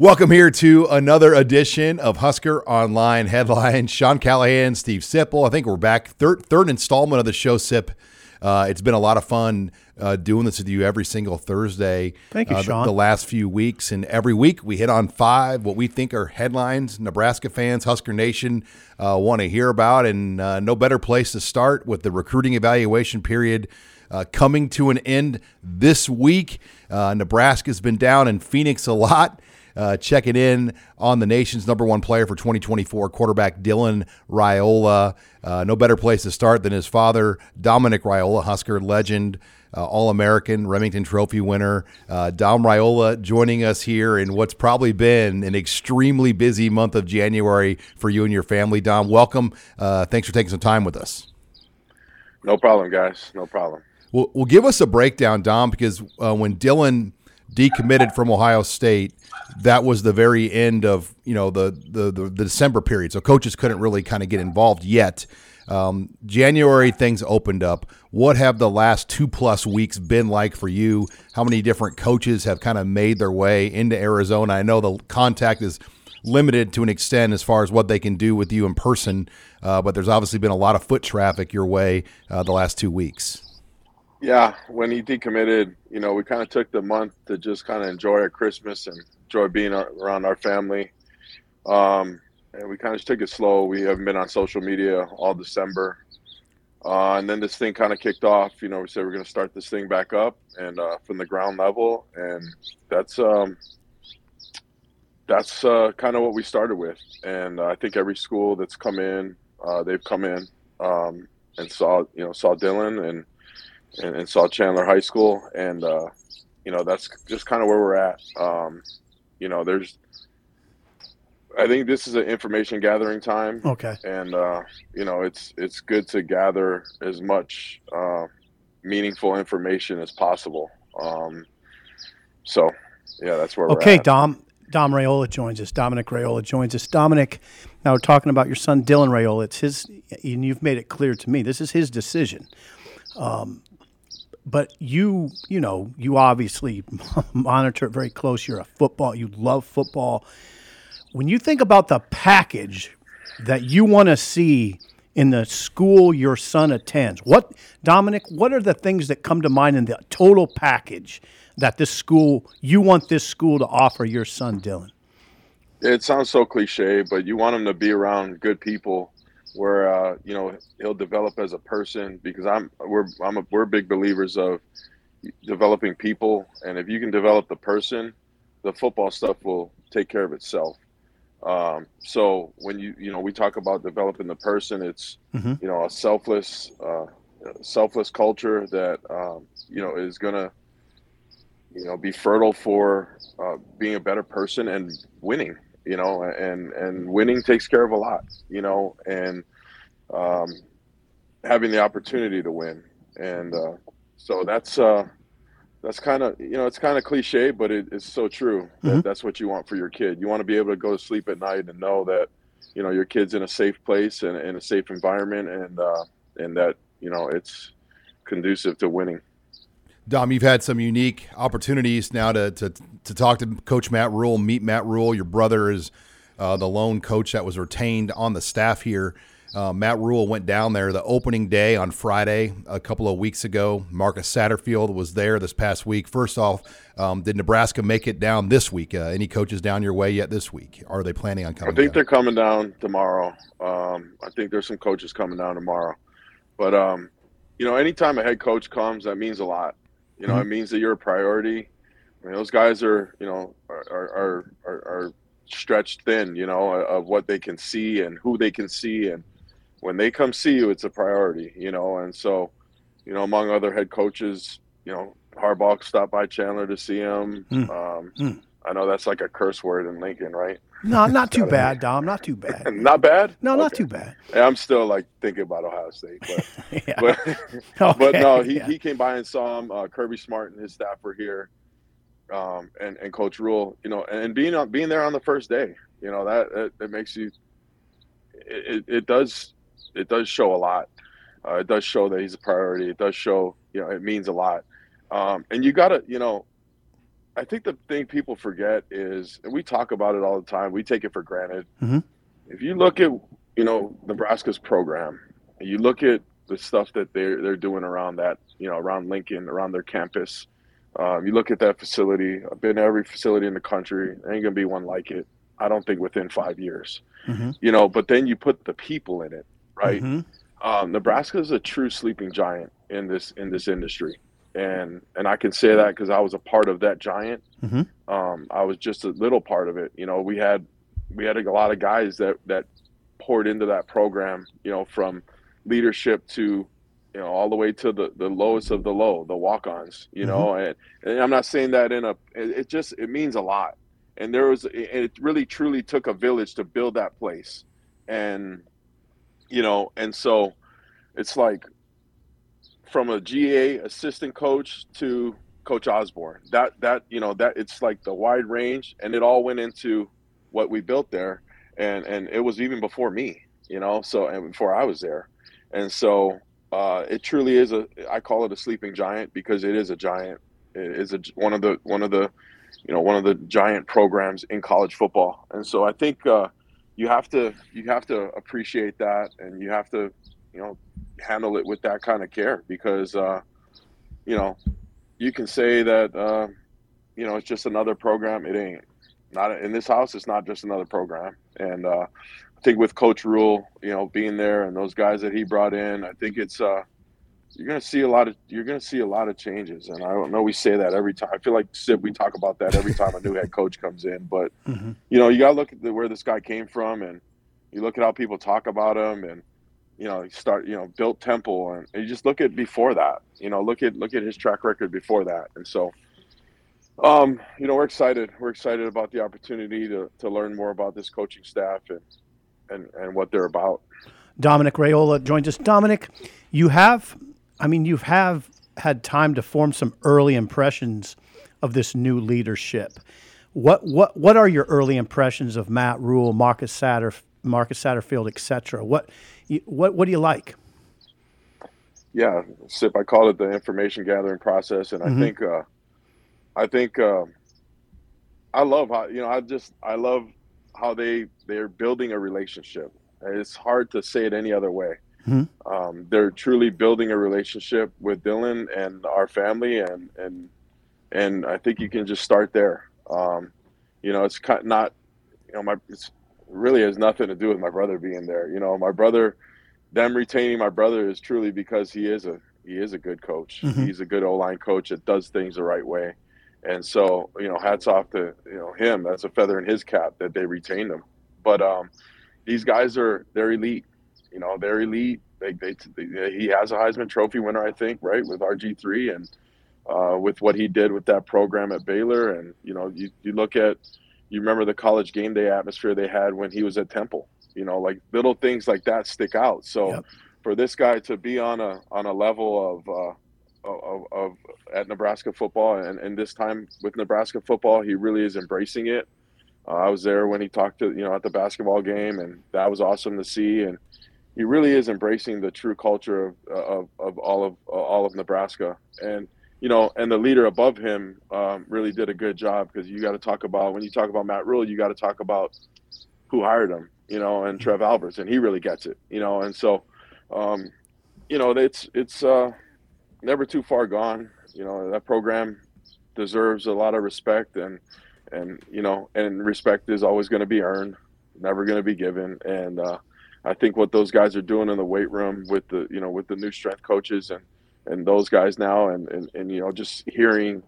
Welcome here to another edition of Husker Online Headlines. Sean Callahan, Steve Sipple. I think we're back. Third third installment of the show, Sip. Uh, it's been a lot of fun uh, doing this with you every single Thursday. Thank you, uh, the- Sean. The, last few weeks, and every week we hit on five what we think are headlines Nebraska fans, Husker Nation uh, want to hear about, and uh, no better place to start with the recruiting evaluation period uh, coming to an end this week. Uh, Nebraska's been down in Phoenix a lot. Uh, checking in on the nation's number one player for 2024, quarterback Dylan Raiola. Uh, no better place to start than his father, Dominic Raiola, Husker legend, uh, All American, Rimington Trophy winner. Uh, Dom Raiola joining us here in what's probably been an extremely busy month of January for you and your family. Dom, welcome. Uh, thanks for taking some time with us. No problem, guys. No problem. Well, well, give us a breakdown, Dom, because uh, when Dylan decommitted from Ohio State, that was the very end of you know the the the, the December period. So coaches couldn't really kind of get involved yet. Um, January things opened up. What have the last two plus weeks been like for you? How many different coaches have kind of made their way into Arizona? I know the contact is limited to an extent as far as what they can do with you in person, uh, but there's obviously been a lot of foot traffic your way uh, the last two weeks. Yeah, when he decommitted, you know, we kind of took the month to just kind of enjoy our Christmas and enjoy being ar- around our family. Um, and we kind of took it slow. We haven't been on social media all December. Uh, and then this thing kind of kicked off. You know, we said we're going to start this thing back up and uh, from the ground level, and that's um, that's uh, kind of what we started with. And I think every school that's come in, uh, they've come in um, and saw you know saw Dylan and and, and saw Chandler High School, and uh, you know that's just kind of where we're at. Um, you know, there's. I think this is an information gathering time, Okay. and uh, you know it's it's good to gather as much uh, meaningful information as possible. Um, so, yeah, that's where we're Okay. Dom. Dom Raiola joins us. Dominic Raiola joins us. Dominic, now we're talking about your son Dylan Raiola. It's his, and you've made it clear to me this is his decision. Um, but you, you know, you obviously monitor it very close. You're a football. You love football. When you think about the package that you want to see in the school your son attends, what, Dominic? What are the things that come to mind in the total package that this school you want this school to offer your son Dylan? it sounds so cliche, but you want him to be around good people where uh, you know he'll develop as a person because I'm we're I'm a, we're big believers of developing people and if you can develop the person, the football stuff will take care of itself. Um, so when you you know we talk about developing the person, it's Mhm. you know a selfless uh, selfless culture that um, you know is gonna you know be fertile for uh, being a better person and winning you know and and winning takes care of a lot you know and um, having the opportunity to win. And uh, so that's uh that's kind of you know it's kind of cliche but it, it's so true that Mhm. that's what you want for your kid. You want to be able to go to sleep at night and know that you know your kid's in a safe place and in a safe environment and uh and that you know it's conducive to winning Dom, you've had some unique opportunities now to to, to talk to Coach Matt Rhule, meet Matt Rhule. Your brother is uh, the lone coach that was retained on the staff here. Uh, Matt Rhule went down there the opening day on Friday a couple of weeks ago. Marcus Satterfield was there this past week. First off, um, did Nebraska make it down this week? Uh, any coaches down your way yet this week? Are they planning on coming? I think down? they're coming down tomorrow. Um, I think there's some coaches coming down tomorrow. But um, you know, anytime a head coach comes, that means a lot. You know, Mhm. it means that you're a priority. I mean, those guys are, you know, are are, are are stretched thin. You know, of what they can see and who they can see, and when they come see you, it's a priority. You know, and so, you know, among other head coaches, you know, Harbaugh stopped by Chandler to see him. Mm. Um, Mm. I know that's like a curse word in Lincoln, right? No, not too bad, Dom. Not too bad. Not bad. No, not too bad. Yeah, I'm still like thinking about Ohio State, but Yeah. but, Okay, but no, he, yeah. he came by and saw him. Uh, Kirby Smart and his staff were here, um, and and Coach Rhule, you know, and being on being there on the first day, you know, that it, that makes you. It, it, it does it does show a lot. Uh, it does show that he's a priority. It does show you know it means a lot, um, and you got to you know. I think the thing people forget is, and we talk about it all the time. We take it for granted. Mhm. If you look at you know Nebraska's program, and you look at the stuff that they're they're doing around that, you know, around Lincoln, around their campus. Um, you look at that facility. I've been to every facility in the country. There ain't gonna be one like it. I don't think within five years. Mhm. You know, but then you put the people in it, right? Mhm. Um, Nebraska is a true sleeping giant in this in this industry, and and I can say that because I was a part of that giant. Mhm. Um, I was just a little part of it. You know, we had we had a lot of guys that that poured into that program. You know, from leadership to you know all the way to the the lowest of the low, the walk-ons. You know, and, and I'm not saying that in a. It, it just it means a lot, and there was it really truly took a village to build that place, and you know, and so it's like from a GA assistant coach to Coach Osborne. That that you know that it's like the wide range, and it all went into what we built there, and and it was even before me, you know. So and before I was there, and so uh, it truly is a. I call it a sleeping giant because it is a giant. It is a one of the one of the you know one of the giant programs in college football, and so I think. Uh, you have to you have to appreciate that and you have to you know handle it with that kind of care because uh, you know you can say that uh, you know it's just another program. It ain't not in this house it's not just another program. And uh, i think with coach Rhule you know being there and those guys that he brought in i think it's uh, you're going to see a lot of you're going to see a lot of changes. And i don't know we say that every time i feel like Sid, we talk about that every time a new head coach comes in. But Mhm. you know you got to look at the, where this guy came from and you look at how people talk about him and you know start you know built temple and, and you just look at before that you know look at look at his track record before that and so um you know we're excited we're excited about the opportunity to to learn more about this coaching staff and and and what they're about Dominic Raiola joins us. Dominic, you have, I mean, you have had time to form some early impressions of this new leadership. What what what are your early impressions of Matt Rhule, Marcus Satter, Marcus Satterfield, et cetera? What what what do you like? yeah sip i call it the information gathering process and Mhm. i think uh i think uh, i love how you know i just i love how they they're building a relationship it's hard to say it any other way Mhm. um, they're truly building a relationship with dylan and our family and and and i think you can just start there um, you know it's kind not you know my it's really has nothing to do with my brother being there you know my brother them retaining my brother is truly because he is a he is a good coach. Mhm. He's a good O line coach that does things the right way, and so you know, hats off to you know him. That's a feather in his cap that they retained him. But um, these guys are they're elite. You know, they're elite. They, they, they he has a Heisman Trophy winner, I think, right with RG three and uh, with what he did with that program at Baylor. And you know, you, you look at you remember the college game day atmosphere they had when he was at Temple. You know, like little things like that stick out. So Yep. for this guy to be on a on a level of uh, of, of at Nebraska football, and, and this time with Nebraska football, he really is embracing it. Uh, I was there when he talked to you know at the basketball game, and that was awesome to see. And he really is embracing the true culture of of, of all of all of Nebraska. And you know, and the leader above him um, really did a good job because you got to talk about when you talk about Matt Rhule, you got to talk about who hired him, you know, and Trev Alberts, and he really gets it, you know, and so, um, you know, it's it's uh, never too far gone. You know, that program deserves a lot of respect, and and you know, and respect is always going to be earned, never going to be given, and uh, I think what those guys are doing in the weight room with the you know with the new strength coaches and and those guys now, and and, and you know, just hearing.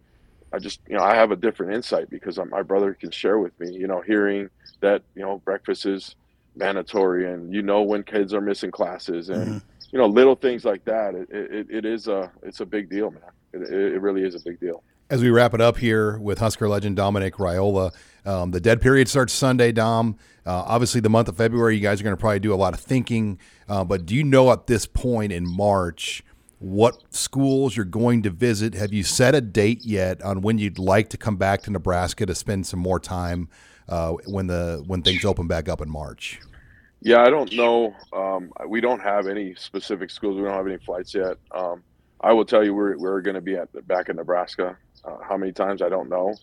I just, you know, I have a different insight because my brother can share with me, you know, hearing that, you know, breakfast is mandatory and you know when kids are missing classes and you know little things like that it, it, it is a it's a big deal man it, it it really is a big deal As we wrap it up here with Husker legend Dominic Raiola, um, the dead period starts Sunday, Dom. Uh, obviously, the month of February, you guys are going to probably do a lot of thinking. Uh, but do you know at this point in March what schools you're going to visit? Have you set a date yet on when you'd like to come back to Nebraska to spend some more time uh, when the when things open back up in March? Yeah, I don't know. Um, we don't have any specific schools. We don't have any flights yet. Um, I will tell you, we're we're going to be at back in Nebraska. Uh, how many times I don't know,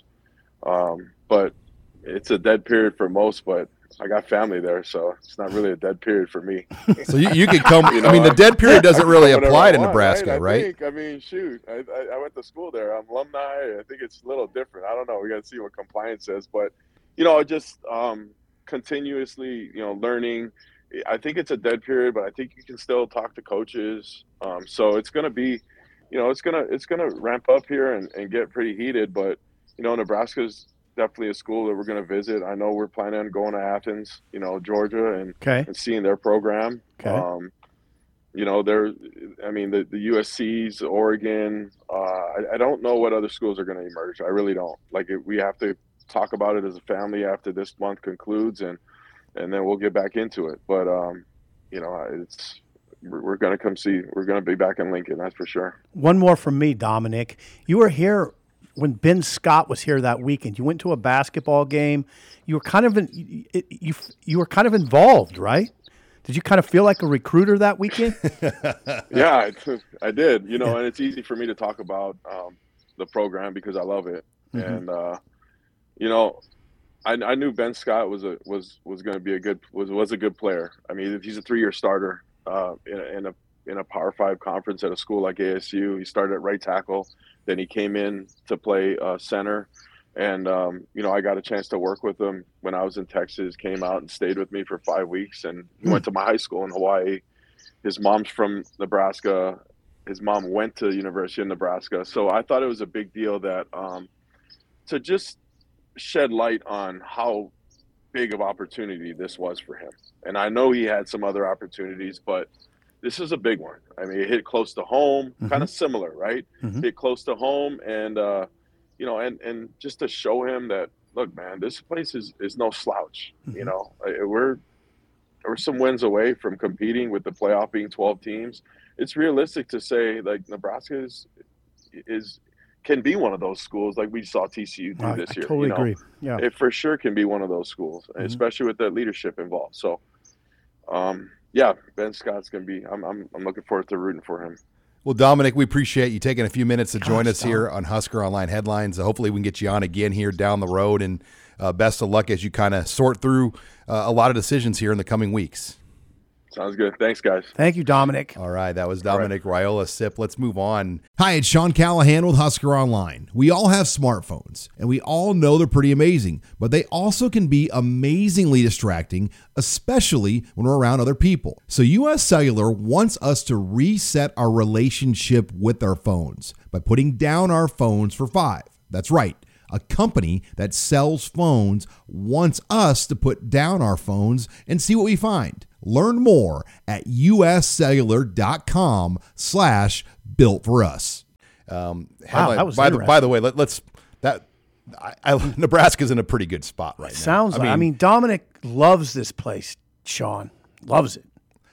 um, but it's a dead period for most. But I got family there, so it's not really a dead period for me. So you, you could come. You I mean, the dead period doesn't really apply to want, Nebraska, right? I right? Think, I mean, shoot, I, I, I went to school there. I'm alumni. I think it's a little different. I don't know. We got to see what compliance says, but you know, just um, continuously, you know, learning. I think it's a dead period, but I think you can still talk to coaches. Um, so it's going to be, you know, it's gonna it's gonna ramp up here and, and get pretty heated. But you know, Nebraska's definitely a school that we're going to visit. I know we're planning on going to Athens, you know, Georgia, and Okay. and seeing their program. Okay. Um, you know, there. I mean, the the USC's, Oregon. Uh, I, I don't know what other schools are going to emerge. I really don't. Like, it, we have to talk about it as a family after this month concludes, and and then we'll get back into it. But um, you know, it's we're, we're going to come see. We're going to be back in Lincoln. That's for sure. One more from me, Dominic. You were here when Ben Scott was here that weekend. You went to a basketball game. You were kind of in, you, you you were kind of involved, right? Did you kind of feel like a recruiter that weekend? yeah, I, I did. You know, and it's easy for me to talk about um, the program because I love it. And uh, you know, I, I knew Ben Scott was a was was going to be a good was was a good player. I mean, he's a three year starter uh, in, a, in a in a Power Five conference at a school like ASU. He started at right tackle, then he came in to play uh, center. And um, you know, I got a chance to work with him when I was in Texas. Came out and stayed with me for five weeks, and he went to my high school in Hawaii. His mom's from Nebraska. His mom went to University of Nebraska, so I thought it was a big deal that um, to just shed light on how big of opportunity this was for him. And I know he had some other opportunities, but this is a big one. I mean, it hit close to home, kind of similar, right? Mhm. Hit close to home, and uh, you know, and and just to show him that, look, man, this place is is no slouch. You know, we're we're some wins away from competing with the playoff being 12 teams. It's realistic to say like Nebraska is is can be one of those schools like we saw TCU do I, I this year. totally you know? agree. Yeah. it for sure can be one of those schools, Mhm. especially with the leadership involved. So, um, yeah, Ben Scott's gonna be. I'm, I'm I'm looking forward to rooting for him. Well, Dominic, we appreciate you taking a few minutes to join Gosh, us here on Husker Online Headlines. Uh, hopefully, we can get you on again here down the road. And uh, best of luck as you kind of sort through uh, a lot of decisions here in the coming weeks. Sounds good. Thanks, guys. Thank you, Dominic. All right, that was Dominic Raiola Sip. Let's move on. Hi, it's Sean Callahan with Husker Online. We all have smartphones, and we all know they're pretty amazing, but they also can be amazingly distracting, especially when we're around other people. So, US Cellular wants us to reset our relationship with our phones by putting down our phones for five. That's right. A company that sells phones wants us to put down our phones and see what we find. Learn more at uscellular.com slash built for us. Um, headline- that was by the by the way, let, let's that I, I, Nebraska's in a pretty good spot right now. Sounds like, I mean, Dominic loves this place, Sean. Loves it.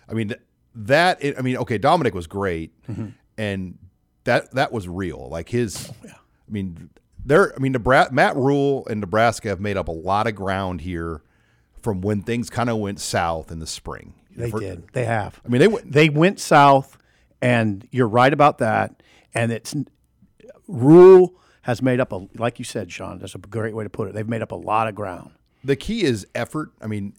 I mean th- that. I mean, okay, Dominic was great, Mm-hmm. and that that was real. Like his, Oh, I mean, there. I mean, Nebraska, Matt Rhule and Nebraska have made up a lot of ground here from when things kind of went south in the spring. They For- did. They have. I mean, they went. They went south, and you're right about that. And it's Rhule has made up a like you said, Sean. That's a great way to put it. They've made up a lot of ground. the key is effort. I mean,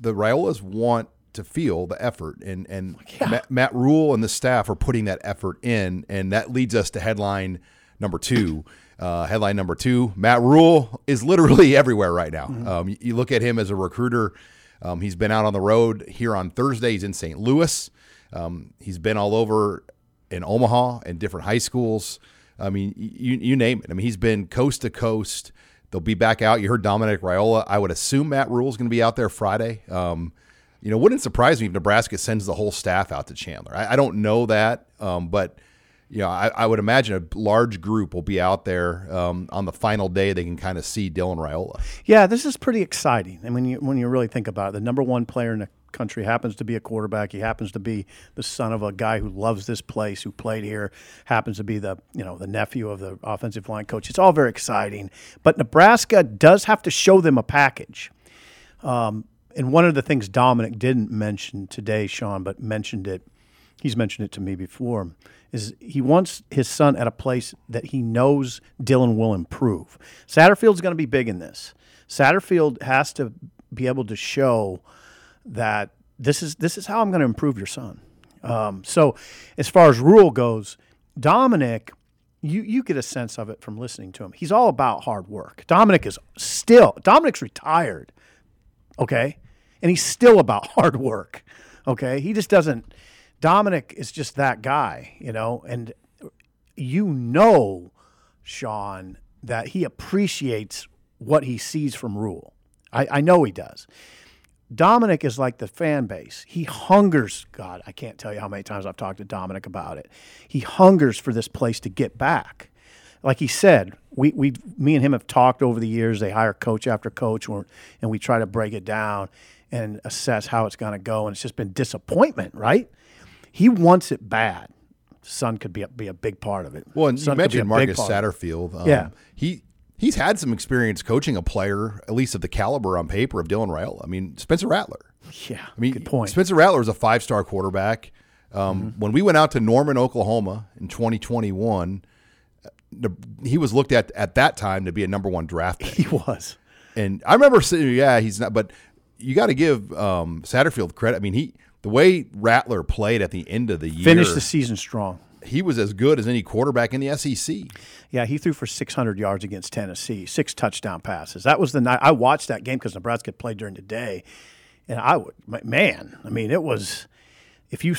the Raiolas want to feel the effort, and and Matt, Matt Rhule and the staff are putting that effort in, and that leads us to headline number two. Uh, headline number two: Matt Rhule is literally everywhere right now. Um, you, look at him as a recruiter. Um, he's been out on the road here on Thursday. He's in St. Louis. Um, he's been all over in Omaha and different high schools. I mean, you you name it. I mean, he's been coast to coast. They'll be back out. You heard Dominic Raiola. I would assume Matt Rhule is going to be out there Friday. Um, you know, wouldn't surprise me if Nebraska sends the whole staff out to Chandler. I, I don't know that, um, but you know, I, I would imagine a large group will be out there um, on the final day. They can kind of see Dylan Raiola. Yeah, this is pretty exciting. And when you when you really think about it, the number one player in the country happens to be a quarterback. He happens to be the son of a guy who loves this place, who played here. Happens to be the you know the nephew of the offensive line coach. It's all very exciting. But Nebraska does have to show them a package. Um, and one of the things Dominic didn't mention today, Sean, but mentioned it. He's mentioned it to me before is he wants his son at a place that he knows Dylan will improve. Satterfield's going to be big in this. Satterfield has to be able to show that this is this is how I'm going to improve your son. Um, so, as far as Rhule goes, Dominic, you you get a sense of it from listening to him. He's all about hard work. Dominic is still Dominic's retired, okay, and he's still about hard work. Okay, he just doesn't Dominic is just that guy, you know, and you know, Sean, that he appreciates what he sees from Rhule. I, I know he does. Dominic is like the fan base. He hungers, God, I can't tell you how many times I've talked to Dominic about it. He hungers for this place to get back. Like he said, we, we me and him have talked over the years. They hire coach after coach, and we try to break it down and assess how it's going to go. And it's just been disappointment, right? He wants it bad. Son could be a, be a big part of it. Well, and Son you mentioned Marcus Satterfield. Um, yeah, he he's had some experience coaching a player, at least of the caliber on paper of Dylan Raiola. I mean, Spencer Rattler. Yeah, I mean, good point. Spencer Rattler is a five star quarterback. Um, mm-hmm. When we went out to Norman, Oklahoma in 2021, uh, he was looked at at that time to be a number one draft pick. He was, and I remember saying, "Yeah, he's not." But you got to give um, Satterfield credit. I mean, he the way Rattler played at the end of the year, finished the season strong. He was as good as any quarterback in the SEC. Yeah, he threw for 600 yards against Tennessee, six touchdown passes. That was the night I watched that game because Nebraska played during the day, and I would man, I mean, it was if you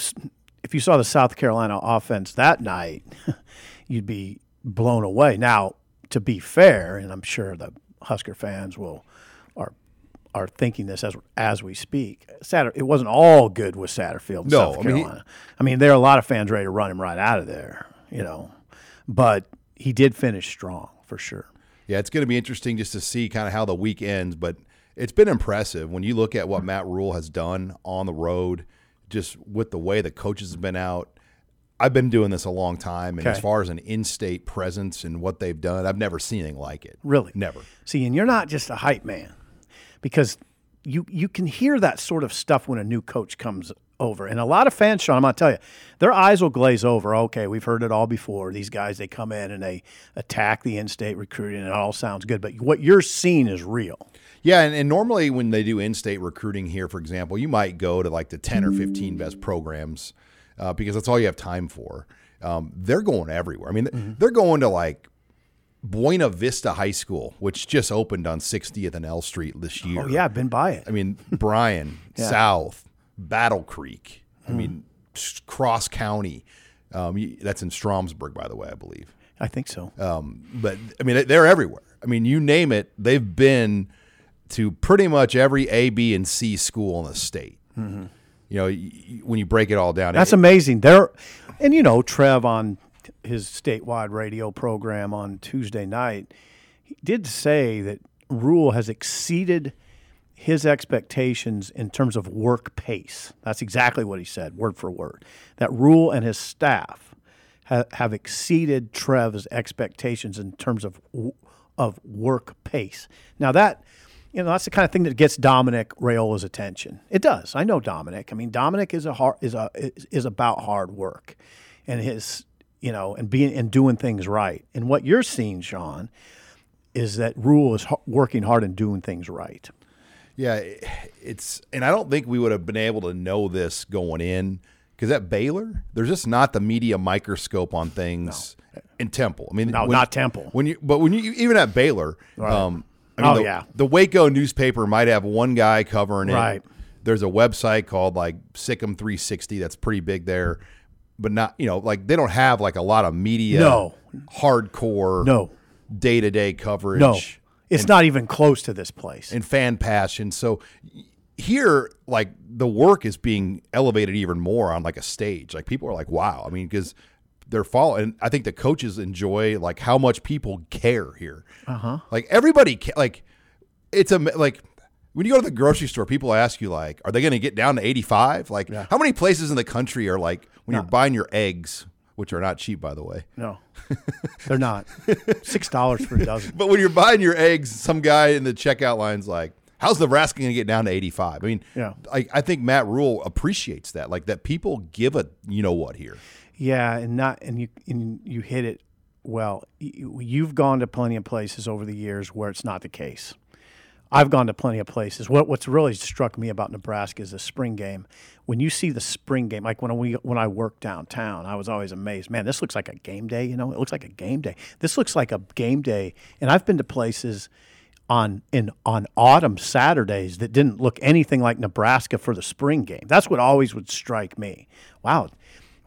if you saw the South Carolina offense that night, you'd be blown away. Now, to be fair, and I'm sure the Husker fans will are thinking this as as we speak. Satter, it wasn't all good with Satterfield, no, South Carolina. I mean, he, I mean, there are a lot of fans ready to run him right out of there, you know. But he did finish strong for sure. Yeah, it's going to be interesting just to see kind of how the week ends, but it's been impressive when you look at what Matt Rhule has done on the road, just with the way the coaches have been out. I've been doing this a long time, and okay. as far as an in-state presence and what they've done, I've never seen anything like it. Really, never. See, and you're not just a hype man because you you can hear that sort of stuff when a new coach comes over. And a lot of fans, Sean, I'm gonna tell you, their eyes will glaze over. Okay, we've heard it all before. These guys they come in and they attack the in-state recruiting, and it all sounds good. But what you're seeing is real. Yeah, and, and normally when they do in-state recruiting here, for example, you might go to like the 10 or 15 best programs uh, because that's all you have time for. Um, they're going everywhere. I mean, mm-hmm. they're going to like Buena Vista High School, which just opened on 60th and L Street this year. Oh yeah, I've been by it. I mean, Bryan, yeah. South, Battle Creek. I hmm. mean, Cross County. Um, that's in Stromsburg, by the way, I believe. I think so. Um, but I mean, they're everywhere. I mean, you name it, they've been to pretty much every A, B, and C school in the state. Mm-hmm. You know, when you break it all down, that's it, amazing. There, and you know, Trev on his statewide radio program on Tuesday night, he did say that Rhule has exceeded his expectations in terms of work pace. That's exactly what he said, word for word. That Rhule and his staff ha- have exceeded Trev's expectations in terms of of work pace. Now that you know that's the kind of thing that gets Dominic Raiola's attention. It does. I know Dominic. I mean, Dominic is a hard, is a is about hard work, and his you know, and being and doing things right. And what you're seeing, Sean, is that Rhule is working hard and doing things right. Yeah, it's and I don't think we would have been able to know this going in because at Baylor, there's just not the media microscope on things no. in Temple. I mean, no, when, not Temple. When you, but when you even at Baylor, right. um, I mean, oh the, yeah, the Waco newspaper might have one guy covering it. Right. There's a website called like SicEm 360 that's pretty big there but not you know like they don't have like a lot of media no hardcore no day to day coverage. No, it's and, not even close to this place. And fan passion. So here, like the work is being elevated even more on like a stage. Like people are like, wow. I mean, because they're following. And I think the coaches enjoy like how much people care here. Uh Uh-huh. huh. Like everybody, ca- like it's a like when you go to the grocery store, people ask you like, are they going to get down to eighty five? Like, how many places in the country are like when you're buying your eggs, which are not cheap by the way. No, they're not. Six dollars for a dozen. But when you're buying your eggs, some guy in the checkout line's like, "How's the Nebraska going to get down to 85?" I mean, Yeah. I, I think Matt Rhule appreciates that, like that people give a you know what here. Yeah, and not and you and you hit it well. You've gone to plenty of places over the years where it's not the case. I've gone to plenty of places. What what's really struck me about Nebraska is the spring game. When you see the spring game, like when we when I worked downtown, I was always amazed. Man, this looks like a game day. You know, it looks like a game day. This looks like a game day. And I've been to places on in on autumn Saturdays that didn't look anything like Nebraska for the spring game. That's what always would strike me. Wow,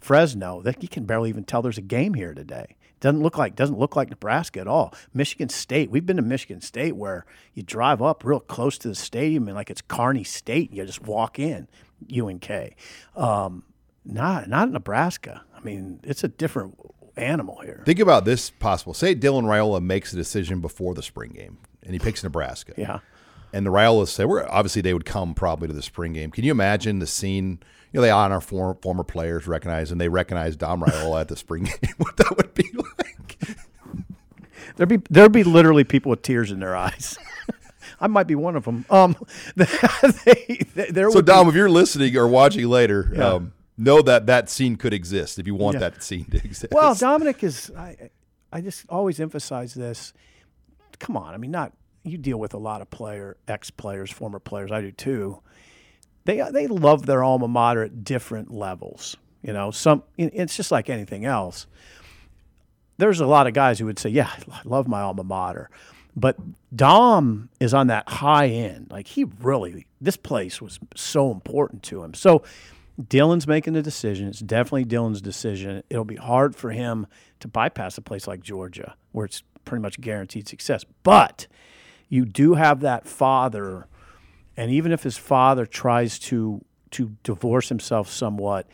Fresno, that you can barely even tell there's a game here today. Doesn't look like doesn't look like Nebraska at all. Michigan State, we've been to Michigan State where you drive up real close to the stadium and like it's Kearney State, and you just walk in, UNK. Um, not not Nebraska. I mean, it's a different animal here. Think about this possible. Say Dylan Raiola makes a decision before the spring game, and he picks Nebraska. Yeah. And the Raiolas say, "We're obviously they would come probably to the spring game." Can you imagine the scene? You know, they honor former former players, recognize, and they recognize Dom Raiola at the spring game. what that would be like? There'd be there'd be literally people with tears in their eyes. I might be one of them. Um, they, they, there So, would be- Dom, if you're listening or watching later, Yeah. um, know that that scene could exist if you want Yeah. that scene to exist. Well, Dominic is. I, I just always emphasize this. Come on, I mean, not you deal with a lot of player, ex players, former players. I do too. They they love their alma mater at different levels. You know, some it's just like anything else. There's a lot of guys who would say, "Yeah, I love my alma mater," but Dom is on that high end. Like he really, this place was so important to him. So Dylan's making the decision. It's definitely Dylan's decision. It'll be hard for him to bypass a place like Georgia, where it's pretty much guaranteed success. But you do have that father, and even if his father tries to to divorce himself somewhat,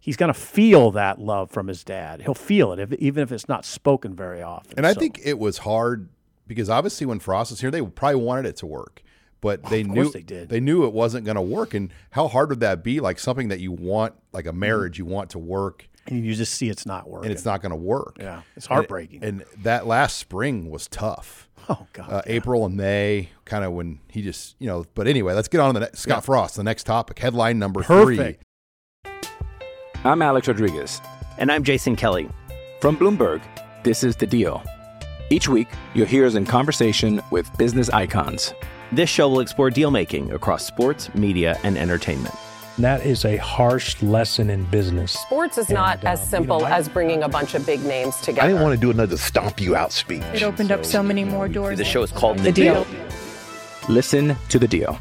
he's going to feel that love from his dad. He'll feel it, if, even if it's not spoken very often. And I So- think it was hard because obviously when Frost was here, they probably wanted it to work, but they of knew they did. knew it wasn't going to work. And how hard would that be? Like something that you want, like a Mm-hmm. marriage, you want to work, and you just see it's not working. and it's not going to work. Yeah, it's And- heartbreaking. And, that last spring was tough. Oh God, Uh, April and May, kind of when he just, you know. But anyway, let's get on to the next, Scott Frost, the next topic, headline number three. Perfect. I'm Alex Rodriguez. And I'm Jason Kelly. From Bloomberg, this is The Deal. Each week, you'll hear us in conversation with business icons. This show will explore deal making across sports, media, and entertainment. And that is a harsh lesson in business. Sports is not And, as um, simple you know, I- as bringing a bunch of big names together. I didn't want to do another stomp you out speech. It opened up so many more doors. The show is called The Deal. Listen to The Deal.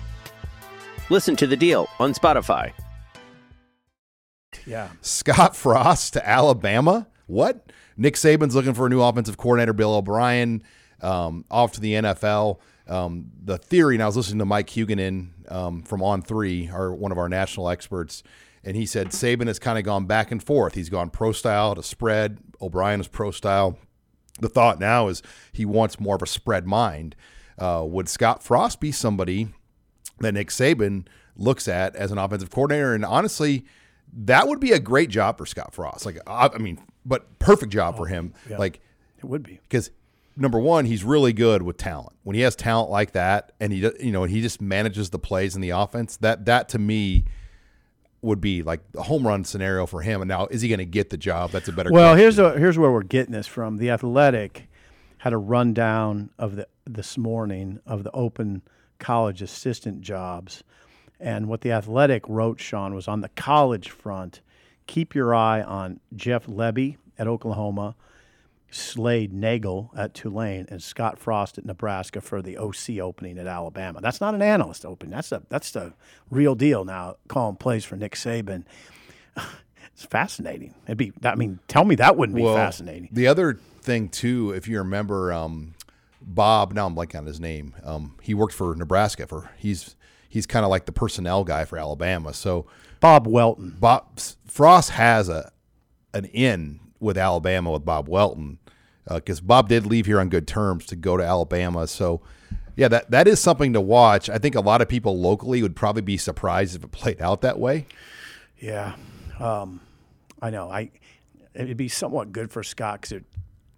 Listen to the deal on Spotify. yeah. Scott Frost to Alabama. What? Nick Saban's looking for a new offensive coordinator. Bill O'Brien um, off to the NFL. Um, the theory, and I was listening to Mike Huguenin um, from On Three, our one of our national experts, and he said Saban has kind of gone back and forth. He's gone pro style to spread. O'Brien is pro style. The thought now is he wants more of a spread mind. Uh, would Scott Frost be somebody that Nick Saban looks at as an offensive coordinator. And honestly, that would be a great job for Scott Frost. Like, I, I mean, but perfect job for him. Like, It would be. because number one, he's really good with talent. When he has talent like that, and he, you know, and he just manages the plays in the offense. That that to me would be like a home run scenario for him. And now, is he going to get the job? That's a better. Well, question. here's a, here's where we're getting this from. The Athletic had a rundown of the this morning of the open college assistant jobs, and what the Athletic wrote, Sean, was on the college front. Keep your eye on Jeff Lebby at Oklahoma, Slade Nagle at Tulane, and Scott Frost at Nebraska for the OC opening at Alabama. That's not an analyst opening. That's a that's the real deal now. Calling plays for Nick Saban. It's fascinating. It'd be. I mean, tell me that wouldn't be Well, fascinating. The other thing too, if you remember, um, Bob. Now I'm blanking on his name. Um, he worked for Nebraska. For he's he's kind of like the personnel guy for Alabama. So Bob Welton. Bob Frost has a an in with Alabama with Bob Welton because uh, Bob did leave here on good terms to go to Alabama. So, yeah, that that is something to watch. I think a lot of people locally would probably be surprised if it played out that way. Yeah, um, I know. I it'd be somewhat good for Scott because it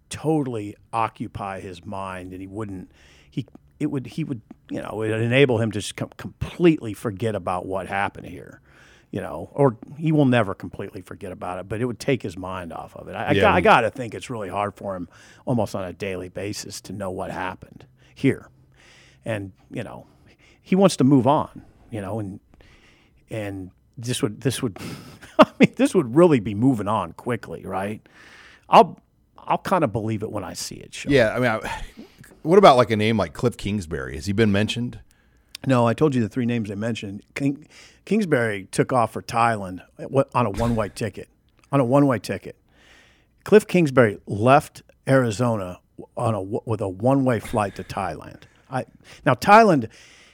totally occupy his mind, and he wouldn't. He it would he would you know it would enable him to just com- completely forget about what happened here you know, or he will never completely forget about it, but it would take his mind off of it. I, yeah. I, I got to think it's really hard for him almost on a daily basis to know what happened here. And, you know, he wants to move on, you know, and, and this would, this would, I mean, this would really be moving on quickly, right? I'll, I'll kind of believe it when I see it. Yeah. I mean, I, what about like a name like Cliff Kingsbury? Has he been mentioned? No, I told you the three names I mentioned. King, Kingsbury took off for Thailand on a one-way ticket. On a one-way ticket, Cliff Kingsbury left Arizona on a with a one-way flight to Thailand. I, now Thailand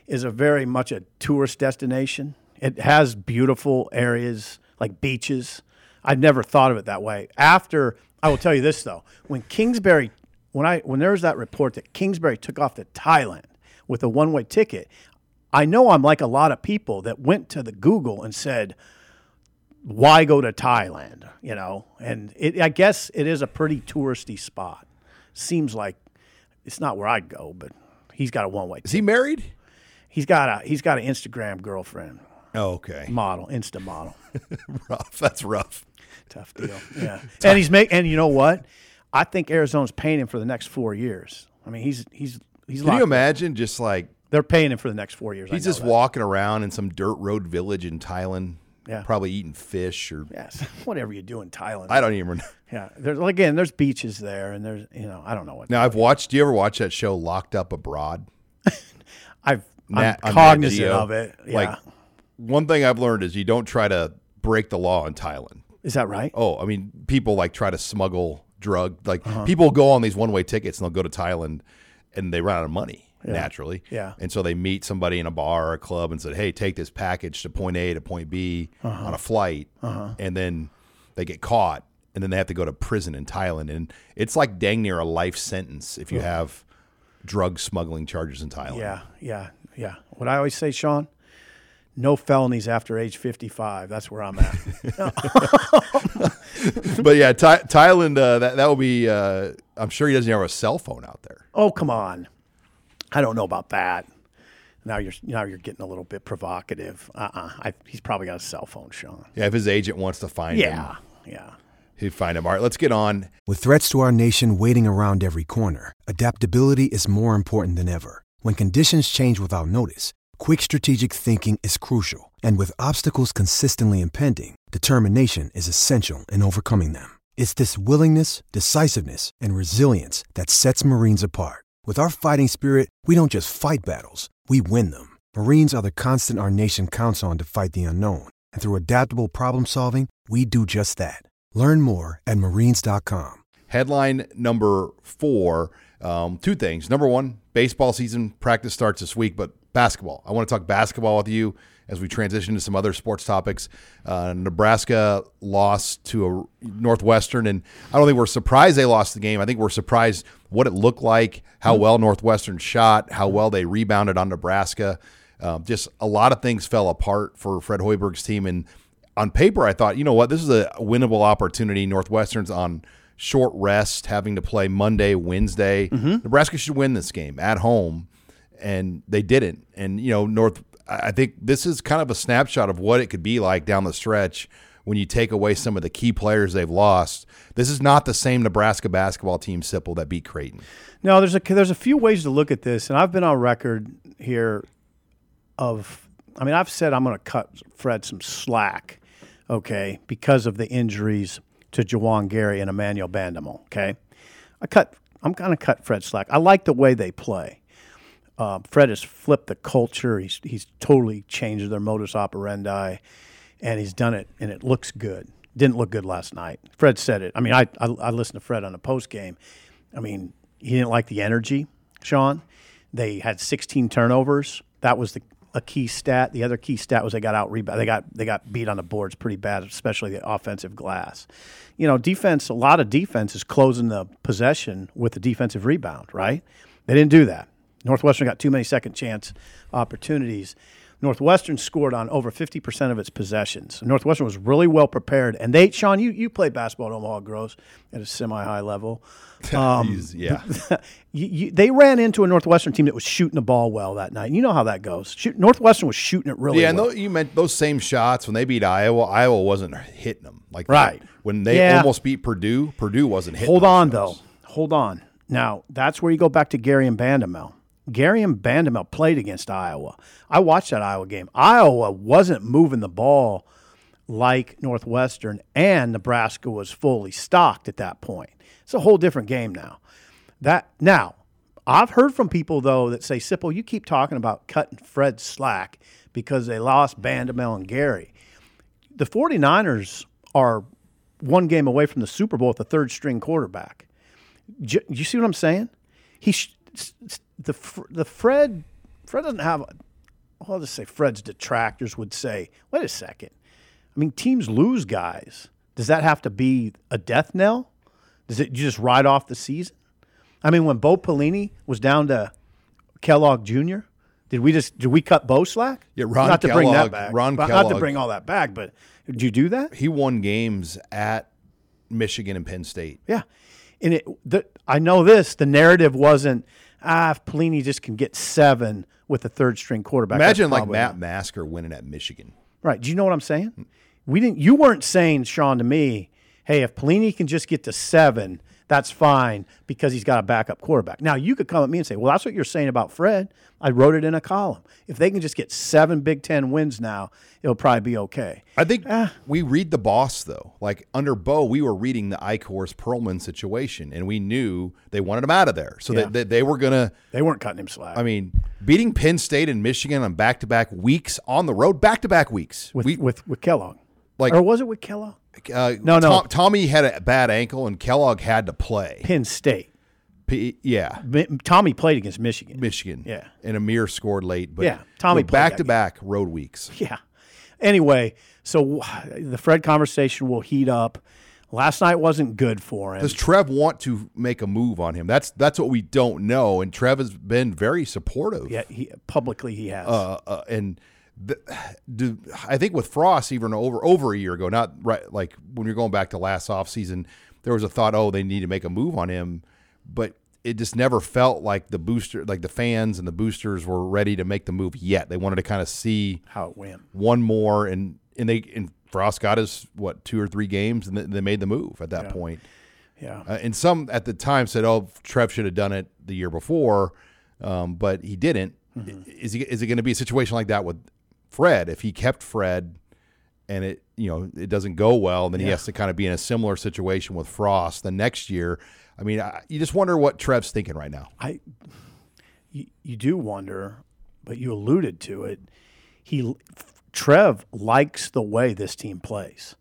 is a very much a tourist destination. It has beautiful areas like beaches. I've never thought of it that way. After I will tell you this though, when Kingsbury when I when there was that report that Kingsbury took off to Thailand with a one-way ticket, I know I'm like a lot of people that went to the Google and said, why go to Thailand? You know, and it, I guess it is a pretty touristy spot. Seems like it's not where I'd go, but he's got a one way. Is he married? He's got a he's got an Instagram girlfriend. Oh, okay. Model, Insta model. rough. That's rough. Tough deal. Yeah. and he's make and you know what? I think Arizona's paying him for the next four years. I mean, he's he's he's. Can you imagine just like they're paying him for the next four years. He's just that. walking around in some dirt road village in Thailand. Yeah. Probably eating fish or yes, whatever you do in Thailand. I don't even know. Yeah, there's again, there's beaches there, and there's you know I don't know what. Now I've watched. Do you ever watch that show Locked Up Abroad? I've Nat, I'm cognizant of it. Yeah. Like one thing I've learned is you don't try to break the law in Thailand. Is that right? Oh, I mean, people like try to smuggle drug. Like uh-huh. people go on these one way tickets and they'll go to Thailand, and they run out of money yeah. naturally. Yeah. And so they meet somebody in a bar or a club and said, "Hey, take this package to point A to point B uh-huh. on a flight," uh-huh. and then they get caught, and then they have to go to prison in Thailand, and it's like dang near a life sentence if you uh-huh. have drug smuggling charges in Thailand. Yeah, yeah, yeah. What I always say, Sean. No felonies after age 55. That's where I'm at. but yeah, Thailand, uh, that, that will be, uh, I'm sure he doesn't have a cell phone out there. Oh, come on. I don't know about that. Now you're now you're getting a little bit provocative. Uh uh he's probably got a cell phone, Sean. Yeah, if his agent wants to find yeah, him. Yeah, yeah. He'd find him. All right, let's get on. With threats to our nation waiting around every corner, adaptability is more important than ever. When conditions change without notice, quick strategic thinking is crucial. And with obstacles consistently impending, determination is essential in overcoming them. It's this willingness, decisiveness, and resilience that sets Marines apart. With our fighting spirit, we don't just fight battles, we win them. Marines are the constant our nation counts on to fight the unknown. And through adaptable problem solving, we do just that. Learn more at marines.com. Headline number four um, two things. Number one, baseball season practice starts this week, but basketball. I want to talk basketball with you as we transition to some other sports topics. Uh, Nebraska lost to a Northwestern, and I don't think we're surprised they lost the game. I think we're surprised what it looked like, how well Northwestern shot, how well they rebounded on Nebraska. Um, just a lot of things fell apart for Fred Hoiberg's team. And on paper, I thought, you know what, this is a winnable opportunity. Northwestern's on short rest, having to play Monday, Wednesday. Mm-hmm. Nebraska should win this game at home, and they didn't. And you know, North I think this is kind of a snapshot of what it could be like down the stretch when you take away some of the key players they've lost. This is not the same Nebraska basketball team, Sipple, that beat Creighton. No, there's a there's a few ways to look at this, and I've been on record here of, I mean, I've said I'm going to cut Fred some slack, okay, because of the injuries to Juwan Gary and Emmanuel Bandoumel. Okay, I cut. I'm going to cut Fred slack. I like the way they play. Uh, Fred has flipped the culture. He's he's totally changed their modus operandi, and he's done it, and it looks good. Didn't look good last night. Fred said it. I mean, I I, I listened to Fred on the post game. I mean, he didn't like the energy, Sean. They had 16 turnovers. That was the a key stat. The other key stat was they got out rebound. They got they got beat on the boards pretty bad, especially the offensive glass. You know, defense. A lot of defense is closing the possession with the defensive rebound. Right? They didn't do that. Northwestern got too many second chance opportunities. Northwestern scored on over 50% of its possessions. Northwestern was really well prepared. And they, Sean, you, you played basketball at Omaha Gross at a semi high level. Um, yeah. you, you, they ran into a Northwestern team that was shooting the ball well that night. You know how that goes. Shoot, Northwestern was shooting it really yeah, and well. tho- you meant those same shots when they beat Iowa. Iowa wasn't hitting them like that. Right. when they Yeah. almost beat Purdue. Purdue wasn't hitting. Hold on, though. Hold on. Now, that's where you go back to Gary and Bandoumel. Gary and Bandoumel played against Iowa. I watched that Iowa game. Iowa wasn't moving the ball like Northwestern, and Nebraska was fully stocked at that point. It's a whole different game now. That now, I've heard from people though that say, "Sipple, you keep talking about cutting Fred slack because they lost Bandoumel and Gary." The 49ers are one game away from the Super Bowl with a third string quarterback. J- you see what I'm saying? He sh- the the Fred Fred doesn't have. well, I'll just say Fred's detractors would say, "Wait a second. I mean, teams lose guys. Does that have to be a death knell? Does it you just ride off the season? I mean, when Bo Pelini was down to Kellogg Jr., did we just did we cut Bo slack? Yeah, Ron not to bring that Kellogg- back. Ron Not- not to bring all that back, but did you do that? He won games at Michigan and Penn State. Yeah, and it. The, I know this. The narrative wasn't ah, if Pelini just can get seven with a third string quarterback. Imagine like Matt Masker winning at Michigan. Right? Do you know what I'm saying? We didn't. You weren't saying Sean to me, hey, if Pelini can just get to seven, that's fine because he's got a backup quarterback. Now you could come at me and say, well, that's what you're saying about Fred. I wrote it in a column. If they can just get seven Big Ten wins now, it'll probably be okay. I think Ah. we read the boss though. Like under Bo, we were reading the Eichorst Perlman situation, and we knew they wanted him out of there, so Yeah. that, that they were gonna. They weren't cutting him slack. I mean, beating Penn State and Michigan on back to back weeks on the road, back to back weeks. with we with with Kellogg, like or was it with Kellogg? uh, No, no. Tom- Tommy had a bad ankle, and Kellogg had to play. Penn State. P- yeah, Tommy played against Michigan. Michigan. Yeah. and Ameer scored late, but Yeah, Tommy back to back road weeks. Yeah. Anyway, so the Fred conversation will heat up. Last night wasn't good for him. Does Trev want to make a move on him? That's that's what we don't know. And Trev has been very supportive. Yeah, he, publicly he has. Uh, uh, and do, I think with Frost even over over a year ago, not right like when you're going back to last offseason, there was a thought, oh, they need to make a move on him, but it just never felt like the booster, like the fans and the boosters were ready to make the move yet. They wanted to kind of see How it went. one more, and and they and Frost got his what two or three games, and they, made the move at that point. Yeah. Uh, and some at the time said, "Oh, Trev should have done it the year before," um, but he didn't. Is he? Is it going to be a situation like that with Fred? If he kept Fred, and it you know it doesn't go well, then he has to kind of be in a similar situation with Frost the next year. I mean, I, you just wonder what Trev's thinking right now. I you, you do wonder, but you alluded to it. He Trev likes the way this team plays.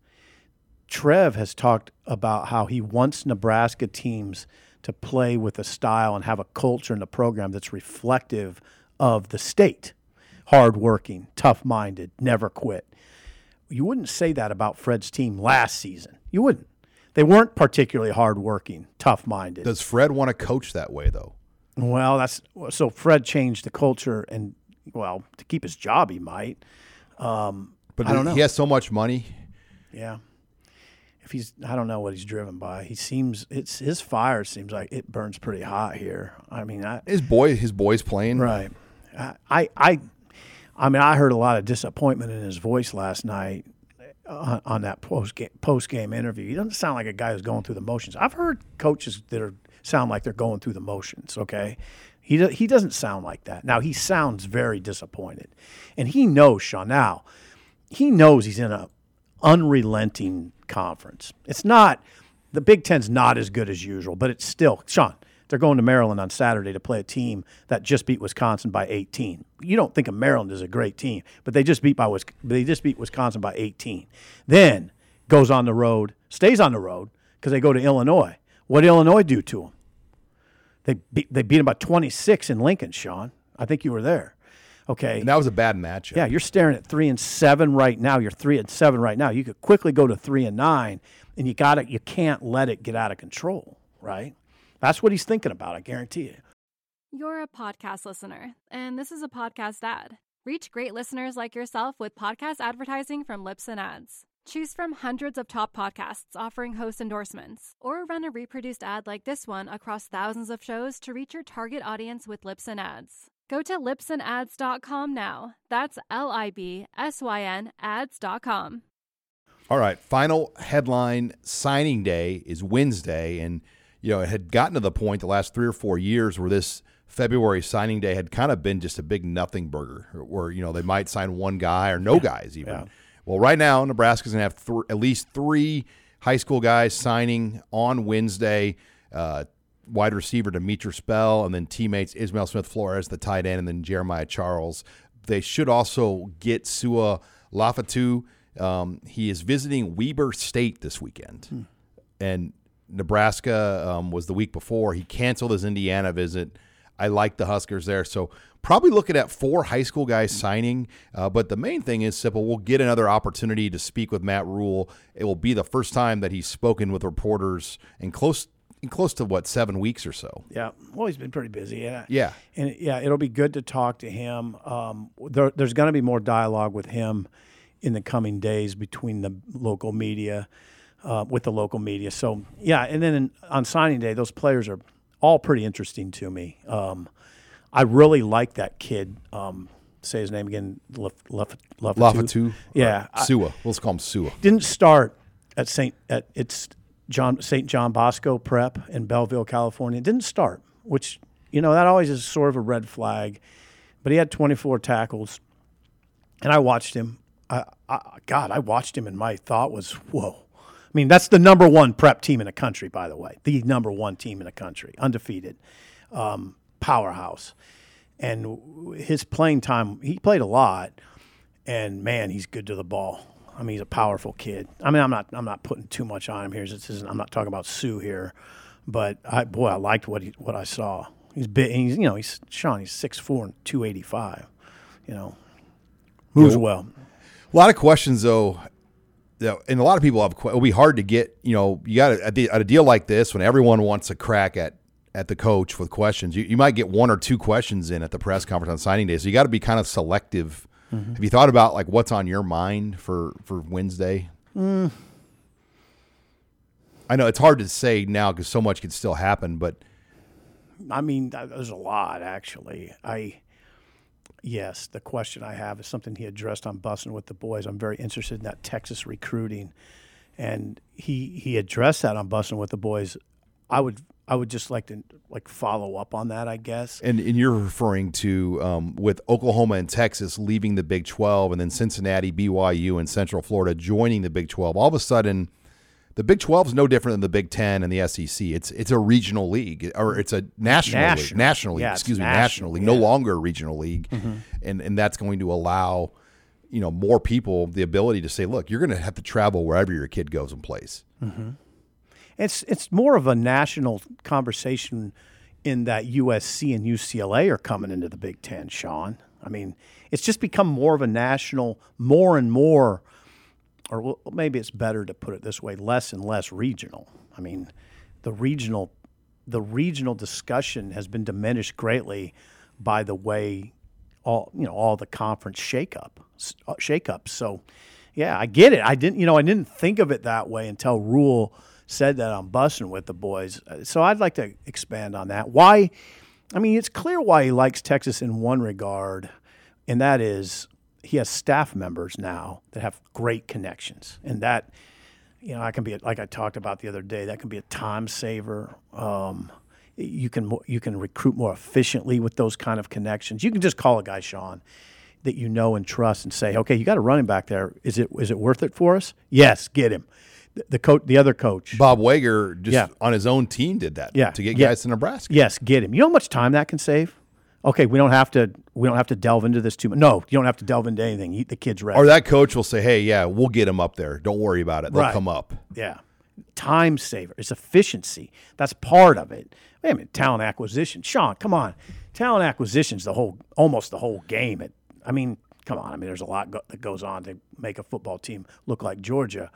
Trev has talked about how he wants Nebraska teams to play with a style and have a culture in the program that's reflective of the state. Hardworking, tough minded, never quit. You wouldn't say that about Fred's team last season. You wouldn't. They weren't particularly hardworking, tough minded. Does Fred want to coach that way though? Well, that's so Fred changed the culture, and well, to keep his job, he might. Um, But I don't know. he has so much money. yeah, if he's, I don't know what he's driven by. He seems it's his fire seems like it burns pretty hot here. I mean, I, His boy, his boys playing. right. I, I, I, mean, I heard a lot of disappointment in his voice last night on, on that post game post game interview. He doesn't sound like a guy who's going through the motions. I've heard coaches that are sound like they're going through the motions. Okay, he do, he doesn't sound like that. Now he sounds very disappointed, and he knows Sean. Now he knows he's in a unrelenting conference. It's not the Big Ten's not as good as usual, but it's still Sean. They're going to Maryland on Saturday to play a team that just beat Wisconsin by 18. You don't think of Maryland as a great team, but they just beat by they just beat Wisconsin by 18. Then goes on the road, stays on the road because they go to Illinois. What did Illinois do to them? They beat, they beat them by 26 in Lincoln, Sean. I think you were there. Okay. And that was a bad matchup. Yeah, you're staring at three and seven right now. You're three and seven right now. You could quickly go to three and nine, and you got it. You can't let it get out of control, right? That's what he's thinking about. I guarantee you. You're a podcast listener, and this is a podcast ad. Reach great listeners like yourself with podcast advertising from Libsyn Ads. Choose from hundreds of top podcasts offering host endorsements, or run a reproduced ad like this one across thousands of shows to reach your target audience with Libsyn Ads. Go to libsynads.com now. That's L I B S Y N ads.com. All right, final headline signing day is Wednesday, and you know it had gotten to the point the last three or four years where this February signing day had kind of been just a big nothing burger, where you know they might sign one guy or no guys even. Yeah. Well, right now Nebraska's gonna have th- at least three high school guys signing on Wednesday. Uh, wide receiver Demetrius Spell, and then teammates Ismail Smith Flores, the tight end, and then Jeremiah Charles. They should also get Sua Lefotu. Um, he is visiting Weber State this weekend, and Nebraska um, was the week before. He canceled his Indiana visit. I like the Huskers there, so probably looking at four high school guys signing. Uh, but the main thing is simple: we'll get another opportunity to speak with Matt Rhule. It will be the first time that he's spoken with reporters in close in close to what seven weeks or so. Yeah. Well, he's been pretty busy. Yeah. Yeah. And yeah, it'll be good to talk to him. Um, there, there's going to be more dialogue with him in the coming days between the local media, uh, with the local media. So yeah, and then in, on signing day, those players are all pretty interesting to me. Um, I really like that kid. Um, say his name again. Lef, Lef, Lefatu. Lafatu, Yeah. Sua. Let's call him Sua. didn't start at Saint at it's John Saint John Bosco Prep in Bellflower, California. It didn't start, which you know that always is sort of a red flag. But he had 24 tackles, and I watched him. I, I, God, I watched him, and my thought was, "Whoa!" I mean, that's the number one prep team in the country, by the way, the number one team in the country, undefeated, um, powerhouse. And his playing time, he played a lot, and man, he's good to the ball. I mean, he's a powerful kid. I mean, I'm not I'm not putting too much on him here. This isn't, I'm not talking about Sue here, but I boy, I liked what he, what I saw. He's big. He's you know he's Sean. He's 6'4", and two eighty five. You know, moves well. A lot of questions though. You know, and a lot of people have. It'll be hard to get. You know, you got at, at a deal like this when everyone wants a crack at at the coach with questions. You, you might get one or two questions in at the press conference on signing day. So you got to be kind of selective. Mm-hmm. Have you thought about like what's on your mind for for Wednesday? Mm. I know it's hard to say now because so much could still happen, but I mean, there's a lot actually. I yes, the question I have is something he addressed on Bussin' with the Boys. I'm very interested in that Texas recruiting, and he he addressed that on Bussin' with the Boys. I would I would just like to like follow up on that. I guess. And, and you're referring to um, with Oklahoma and Texas leaving the Big 12 and then Cincinnati, BYU, and Central Florida joining the Big 12. All of a sudden, the Big 12 is no different than the Big 10 and the SEC. It's it's a regional league or it's a national league. National. National league, Yeah, excuse me, national, national league. yeah. No longer a regional league. Mhm. And and that's going to allow you know more people the ability to say, look, you're going to have to travel wherever your kid goes and plays. Mm-hmm. It's it's more of a national conversation in that USC and UCLA are coming into the Big Ten, Sean. I mean, it's just become more of a national, more and more, or maybe it's better to put it this way, less and less regional. I mean, the regional, the regional discussion has been diminished greatly by the way all you know all the conference shakeup uh, shakeups. So, yeah, I get it. I didn't you know I didn't think of it that way until Rhule said that on Bussin' with the boys. Uh, So I'd like to expand on that. Why? I mean, it's clear why he likes Texas in one regard, and that is he has staff members now that have great connections, and that you know, I can be like I talked about the other day. That can be a time saver. Um, you can you can recruit more efficiently with those kind of connections. You can just call a guy Sean that you know and trust and say, okay, you got a running back there. Is it is it worth it for us? Yes, get him. The, the coach, the other coach, Bob Wager just Yeah. on his own team did that yeah, to get yeah. guys to Nebraska. Yes, get him. You know how much time that can save? Okay, we don't have to we don't have to delve into this too much. No, you don't have to delve into anything. The kid's ready. Or that coach will say, "Hey, yeah, we'll get him up there. Don't worry about it. They'll Right. come up." Yeah. Time saver. It's efficiency. That's part of it. Wait a minute, talent acquisition. Sean, come on. talent acquisition is the whole, almost the whole game. It, I mean, come on. I mean, there's a lot go- that goes on to make a football team look like Georgia,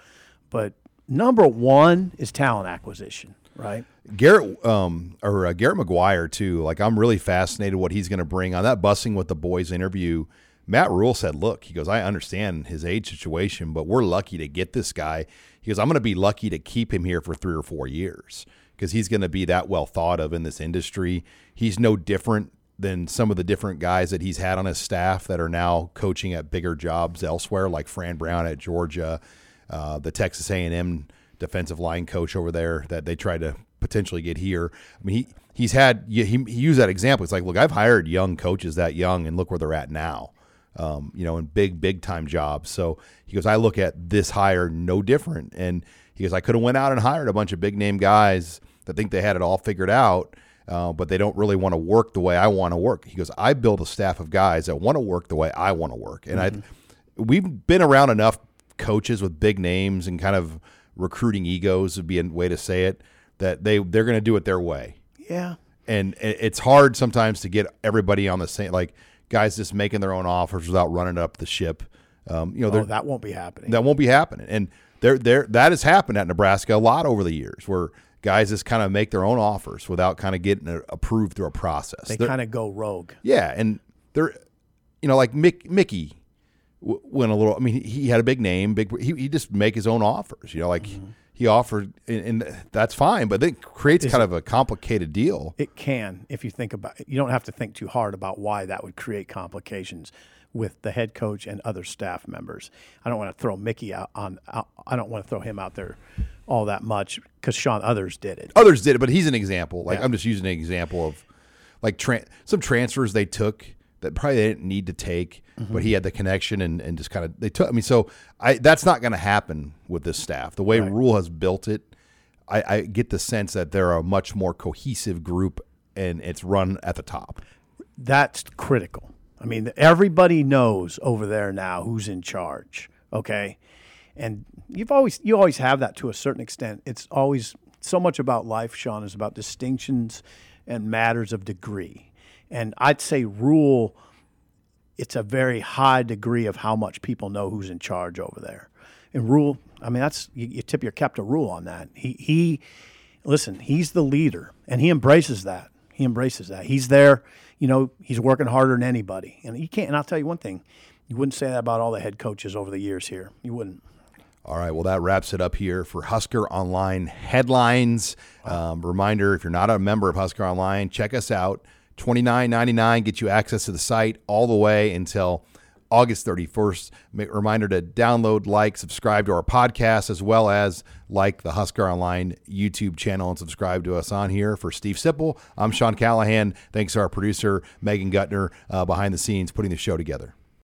but number one is talent acquisition, right? Garrett um, or uh, Garrett McGuire too. Like I'm really fascinated what he's going to bring on that Bussin' with the boys interview. Matt Rhule said, "Look, he goes, I understand his age situation, but we're lucky to get this guy. He goes, I'm going to be lucky to keep him here for three or four years because he's going to be that well thought of in this industry. He's no different than some of the different guys that he's had on his staff that are now coaching at bigger jobs elsewhere, like Fran Brown at Georgia, uh, the Texas A&M defensive line coach over there that they tried to potentially get here. I mean, he he's had he, he used that example. It's like, look, I've hired young coaches that young, and look where they're at now. Um, you know, in big big time jobs. So he goes, I look at this hire no different, and he goes, I could have went out and hired a bunch of big name guys that think they had it all figured out. Uh, but they don't really want to work the way I want to work. He goes, I build a staff of guys that want to work the way I want to work, and mm-hmm. I, we've been around enough coaches with big names and kind of recruiting egos would be a way to say it that they they're going to do it their way. Yeah. And it's hard sometimes to get everybody on the same like guys just making their own offers without running up the ship. Um, you know, oh, that won't be happening. That won't be happening. And there there that has happened at Nebraska a lot over the years where guys just kind of make their own offers without kind of getting approved through a process. They kind of go rogue. Yeah, and they're you know like Mick, Mickey went a little. I mean, he had a big name, big. He, he just make his own offers. You know, like mm-hmm. he offered, and, and, that's fine. But it creates kind of a complicated deal. It can, if you think about it. You don't have to think too hard about why that would create complications with the head coach and other staff members. I don't want to throw Mickey out on. I don't want to throw him out there all that much because Sean others did it. Others did it, but he's an example. Like yeah. I'm just using an example of like tra- some transfers they took that probably they didn't need to take, mm-hmm. but he had the connection and, and just kind of they took. I mean, so I that's not going to happen with this staff. The way right. Rhule has built it, I, I get the sense that they're a much more cohesive group and it's run at the top. That's critical. I mean, everybody knows over there now who's in charge. Okay, and you've always you always have that to a certain extent. It's always so much about life, Sean, is about distinctions and matters of degree. And I'd say Rhule it's a very high degree of how much people know who's in charge over there. And Rhule, I mean, that's you, you tip your cap to Rhule on that. He he, listen, he's the leader, and he embraces that. He embraces that. He's there. You know, he's working harder than anybody, and you can't. And I'll tell you one thing: you wouldn't say that about all the head coaches over the years here. You wouldn't. All right, well, that wraps it up here for Husker Online headlines. Um, reminder if you're not a member of Husker Online, check us out. $29.99 gets you access to the site all the way until August 31st. Reminder to download, like, subscribe to our podcast, as well as like the Husker Online YouTube channel and subscribe to us on here. For Steve Sipple, I'm Sean Callahan. Thanks to our producer, Megan Gutner, uh, behind the scenes, putting the show together.